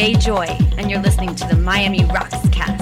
Gay Joy, and you're listening to the Miami Roxxcast.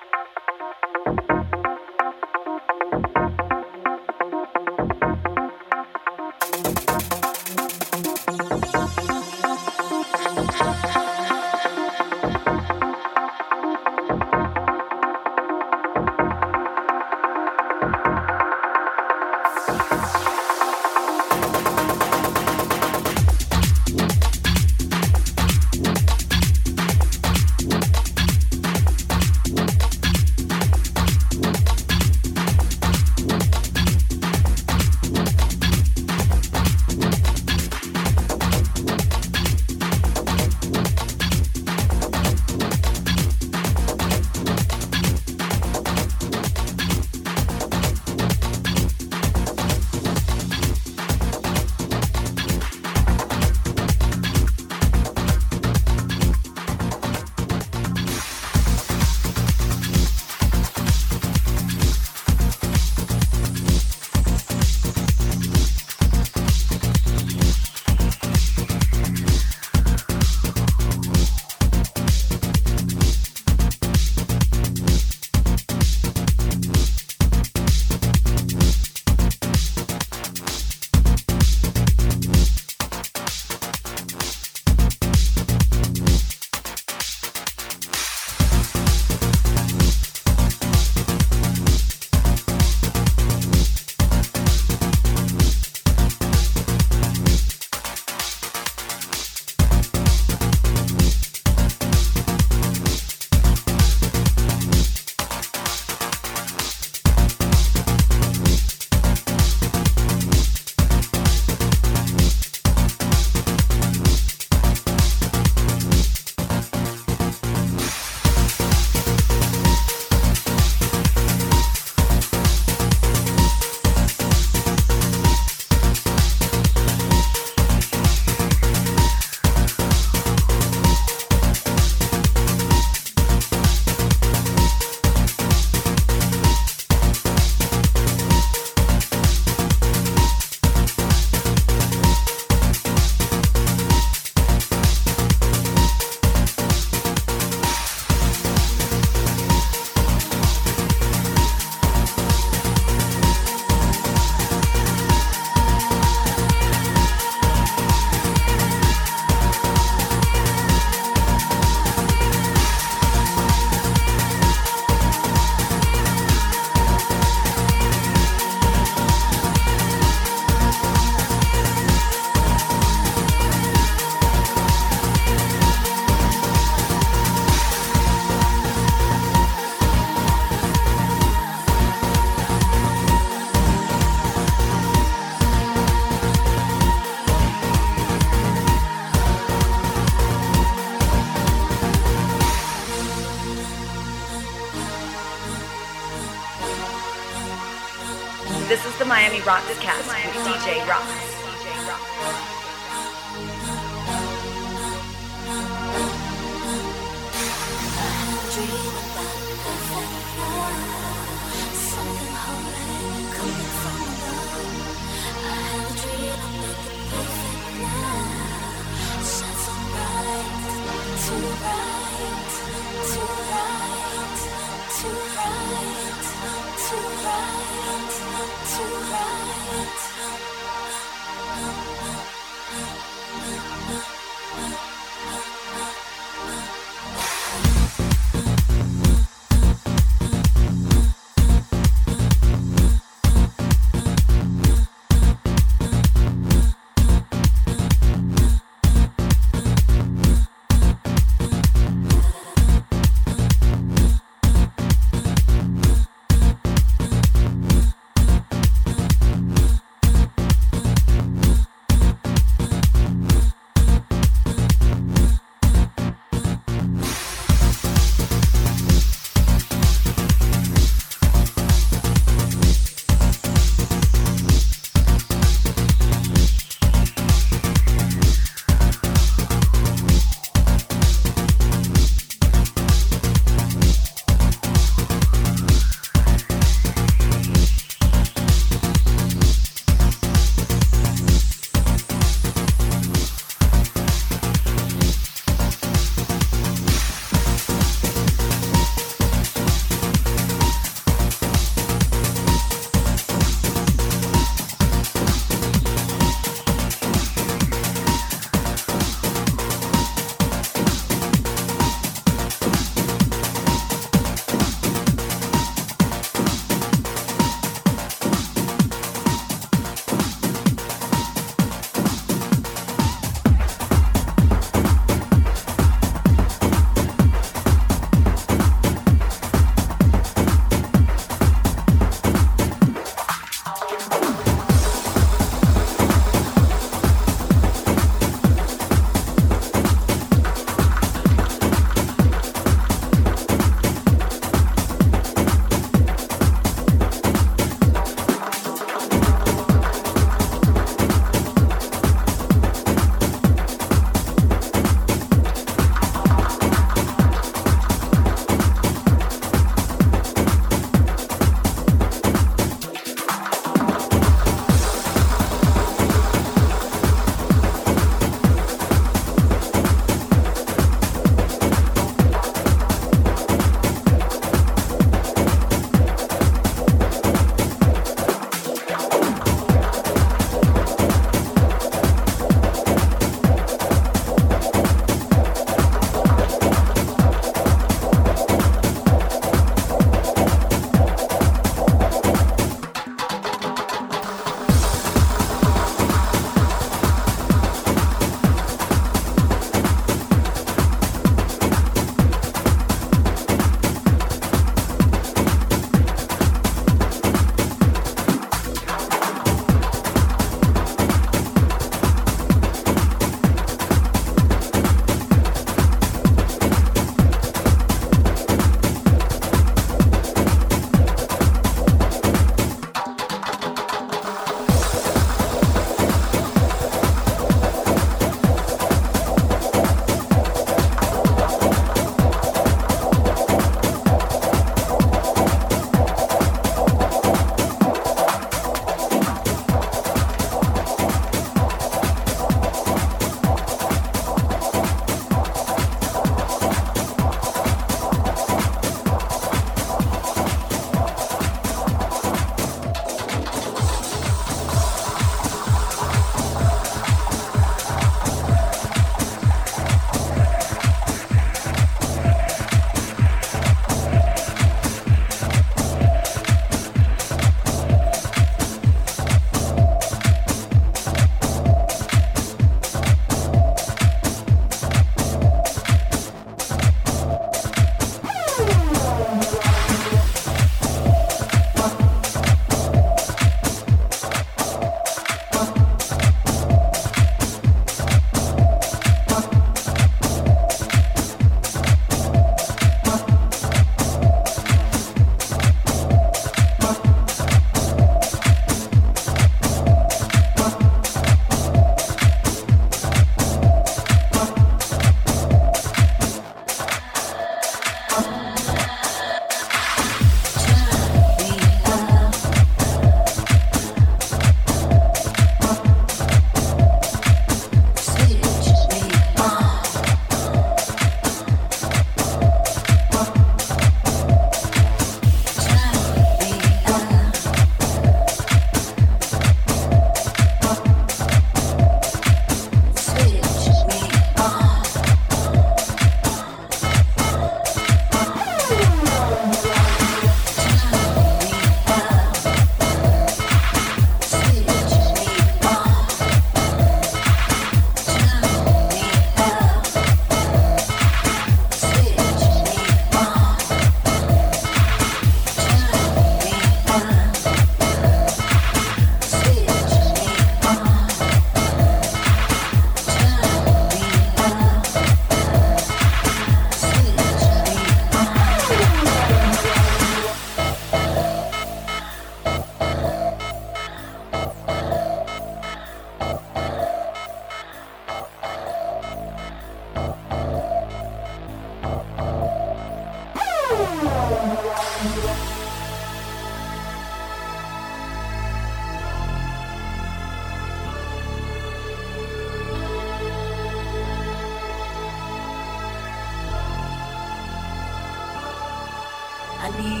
Hi,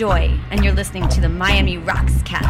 Joy, and you're listening to the Miami Roxxcast.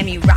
Miami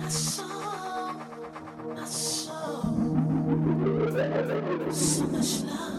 so satisfied.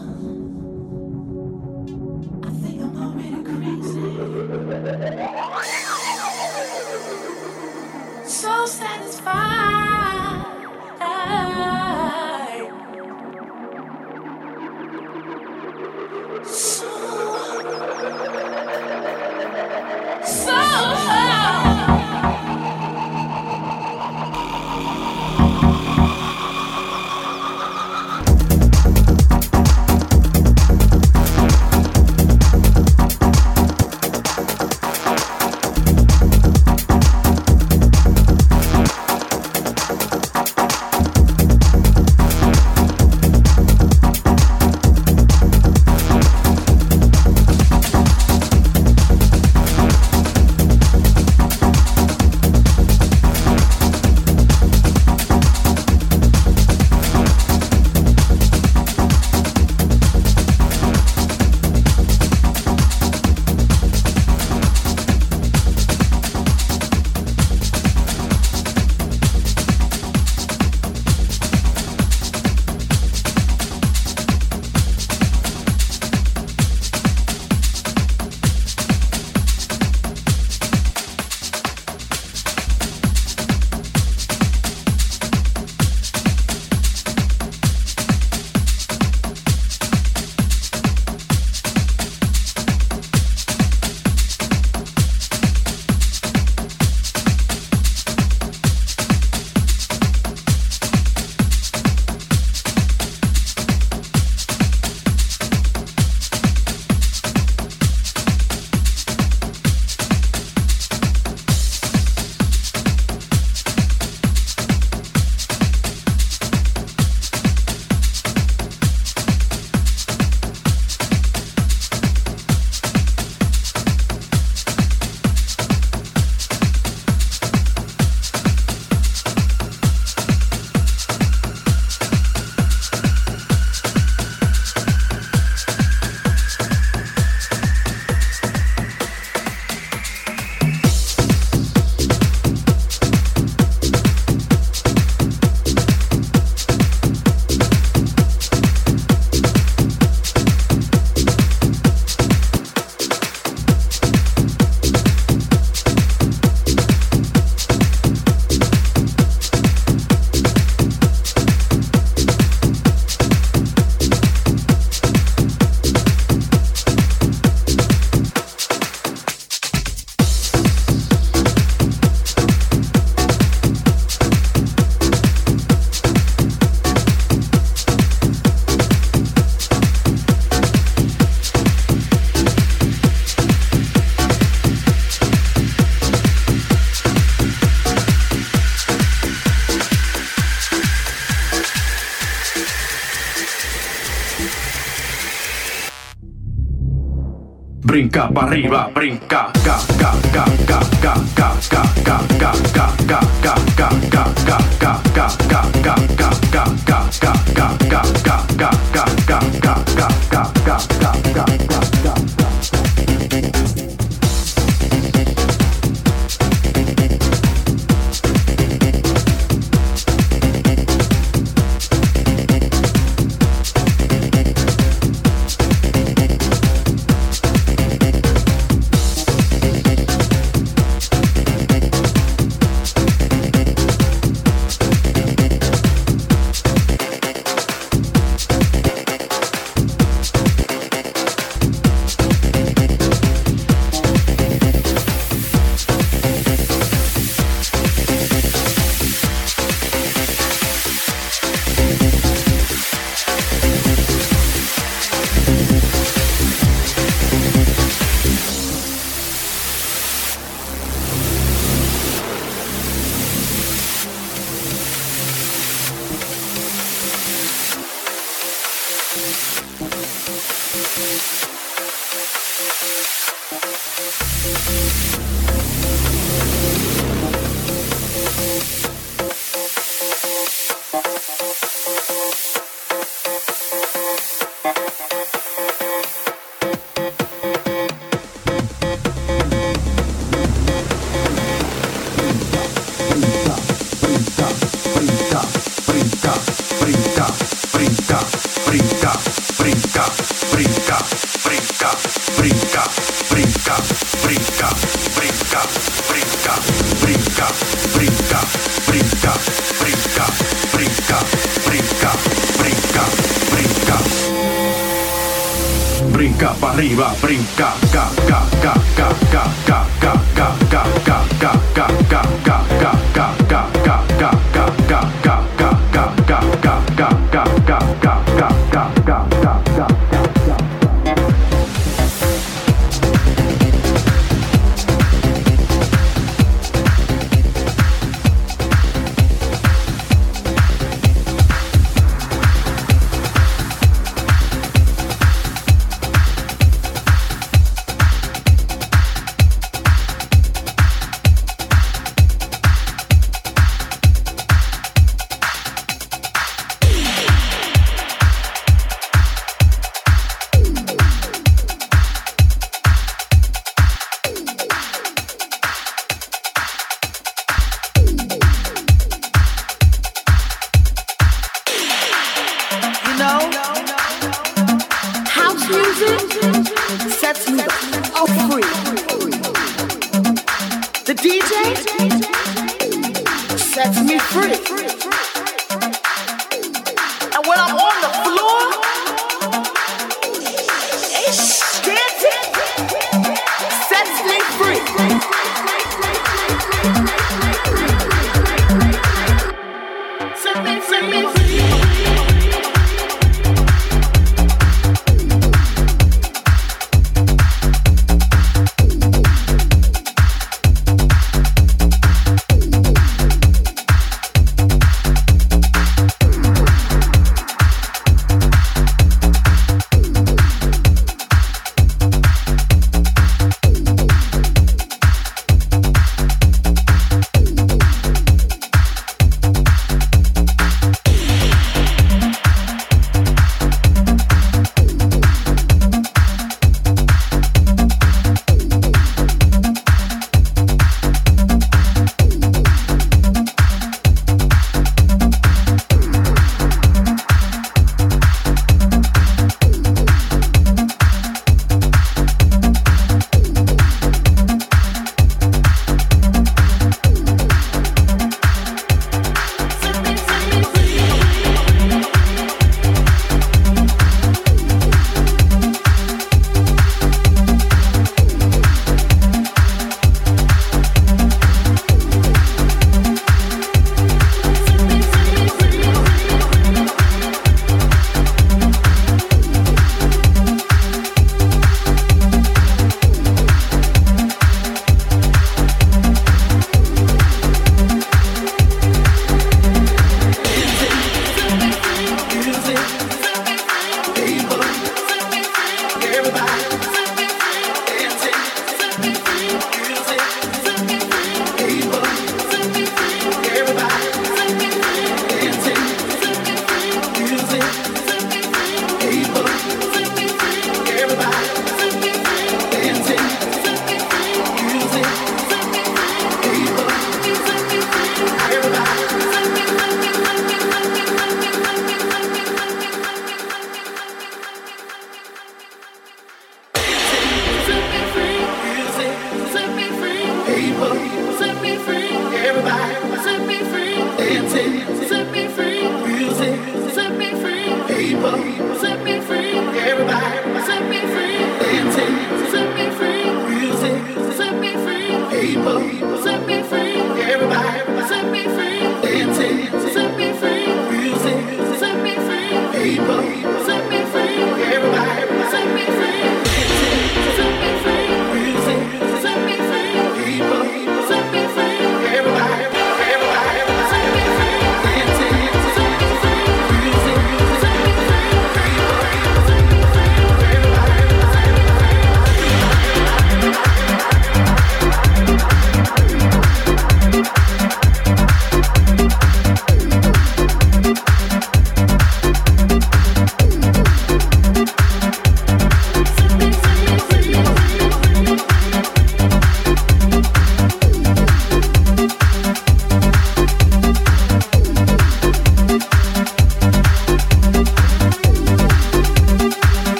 brinca para arriba, brinca, ca, ca, ca, ca, ca, ca, ca, ca, ca, ca, ca, ca, ca, ca, ca, ca, ca,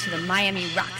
to the Miami Cast.